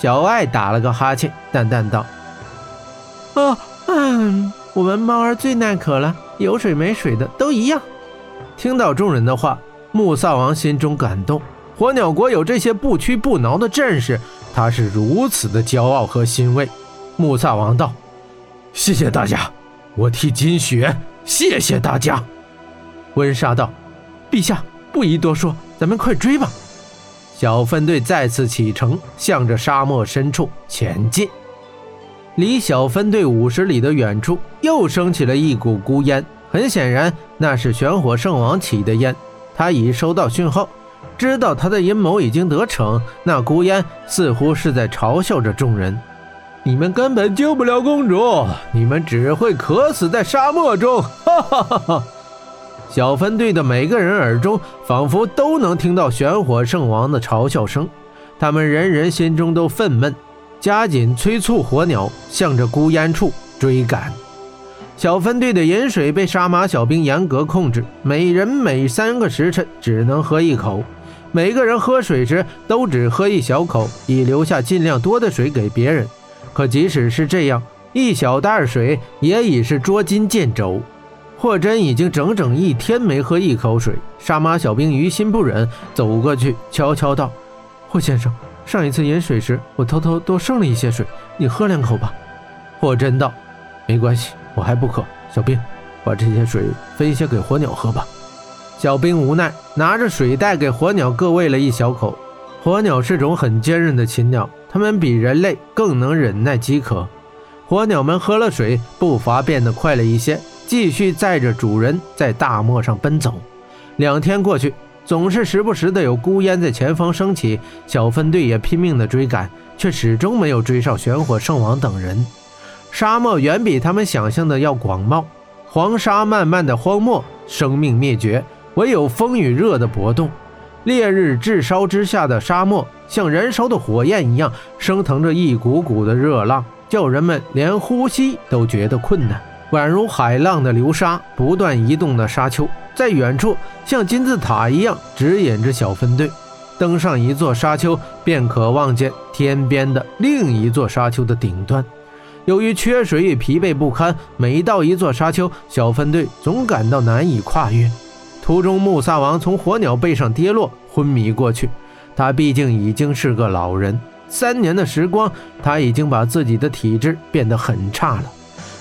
小爱打了个哈欠，淡淡道：“哦，嗯，我们猫儿最耐渴了，有水没水的都一样。”听到众人的话，穆萨王心中感动。火鸟国有这些不屈不挠的战士，他是如此的骄傲和欣慰。穆萨王道：“谢谢大家，我替金雪谢谢大家。”温莎道：“陛下，不宜多说，咱们快追吧。”小分队再次启程，向着沙漠深处前进。离小分队五十里的远处，又升起了一股孤烟。很显然，那是玄火圣王起的烟。他已收到讯号，知道他的阴谋已经得逞。那孤烟似乎是在嘲笑着众人：“你们根本救不了公主，你们只会渴死在沙漠中！”哈哈哈哈！小分队的每个人耳中，仿佛都能听到玄火圣王的嘲笑声。他们人人心中都愤懑，加紧催促火鸟向着孤烟处追赶。小分队的饮水被杀马小兵严格控制，每人每三个时辰只能喝一口。每个人喝水时都只喝一小口，以留下尽量多的水给别人。可即使是这样，一小袋水也已是捉襟见肘。霍真已经整整一天没喝一口水，杀马小兵于心不忍，走过去悄悄道：“霍先生，上一次饮水时，我偷偷多剩了一些水，你喝两口吧。”霍真道：“没关系。”我还不渴，小兵，把这些水分一些给火鸟喝吧。小兵无奈，拿着水袋给火鸟各喂了一小口。火鸟是种很坚韧的禽鸟，它们比人类更能忍耐饥渴。火鸟们喝了水，步伐变得快了一些，继续载着主人在大漠上奔走。两天过去，总是时不时的有孤烟在前方升起，小分队也拼命的追赶，却始终没有追上玄火圣王等人。沙漠远比他们想象的要广袤，黄沙漫漫的荒漠，生命灭绝，唯有风与热的搏动。烈日炙烧之下的沙漠，像燃烧的火焰一样，升腾着一股股的热浪，叫人们连呼吸都觉得困难。宛如海浪的流沙，不断移动的沙丘，在远处像金字塔一样指引着小分队。登上一座沙丘，便可望见天边的另一座沙丘的顶端。由于缺水与疲惫不堪，每到一座沙丘，小分队总感到难以跨越。途中，穆萨王从火鸟背上跌落，昏迷过去。他毕竟已经是个老人，三年的时光，他已经把自己的体质变得很差了。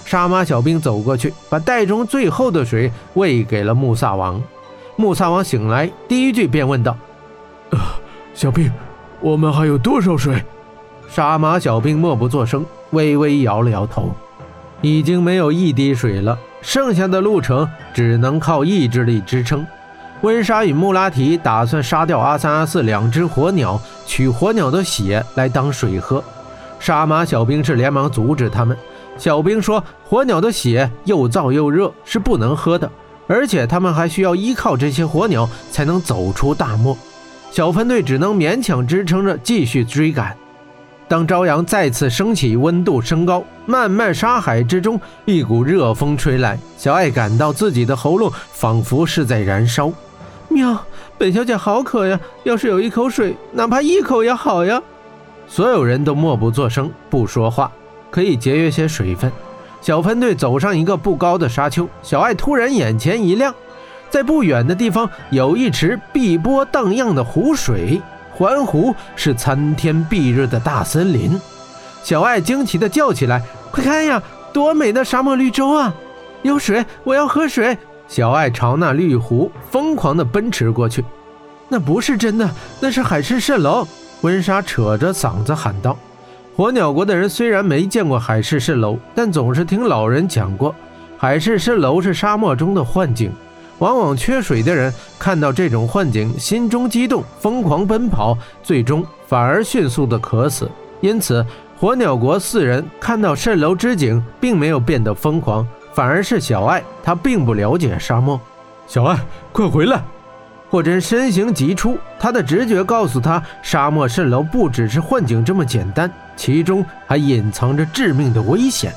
杀马小兵走过去，把袋中最后的水喂给了穆萨王。穆萨王醒来，第一句便问道：“小兵，我们还有多少水？”杀马小兵默不作声。微微摇了摇头，已经没有一滴水了，剩下的路程只能靠意志力支撑。温莎与穆拉提打算杀掉阿三阿四两只火鸟，取火鸟的血来当水喝。杀马小兵是连忙阻止他们。小兵说：“火鸟的血又燥又热，是不能喝的，而且他们还需要依靠这些火鸟才能走出大漠。”小分队只能勉强支撑着继续追赶。当朝阳再次升起，温度升高，漫漫沙海之中，一股热风吹来，小爱感到自己的喉咙仿佛是在燃烧。喵，本小姐好渴呀！要是有一口水，哪怕一口也好呀！所有人都默不作声，不说话，可以节约些水分。小分队走上一个不高的沙丘，小爱突然眼前一亮，在不远的地方有一池碧波荡漾的湖水。环湖是参天蔽日的大森林，小爱惊奇地叫起来：“快看呀，多美的沙漠绿洲啊！有水，我要喝水！”小爱朝那绿湖疯狂地奔驰过去。那不是真的，那是海市蜃楼！温莎扯着嗓子喊道：“火鸟国的人虽然没见过海市蜃楼，但总是听老人讲过，海市蜃楼是沙漠中的幻境。”往往缺水的人看到这种幻景，心中激动，疯狂奔跑，最终反而迅速的渴死。因此，火鸟国四人看到蜃楼之景，并没有变得疯狂，反而是小爱，他并不了解沙漠。小爱，快回来！霍真身形急出，他的直觉告诉他，沙漠蜃楼不只是幻景这么简单，其中还隐藏着致命的危险。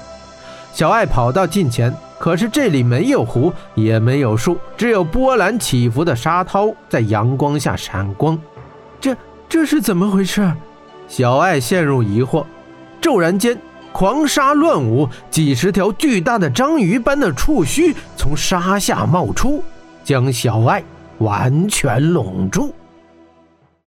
小爱跑到近前。可是这里没有湖，也没有树，只有波澜起伏的沙涛在阳光下闪光。这这是怎么回事？小爱陷入疑惑，骤然间，狂沙乱舞，几十条巨大的章鱼般的触须从沙下冒出，将小爱完全拢住。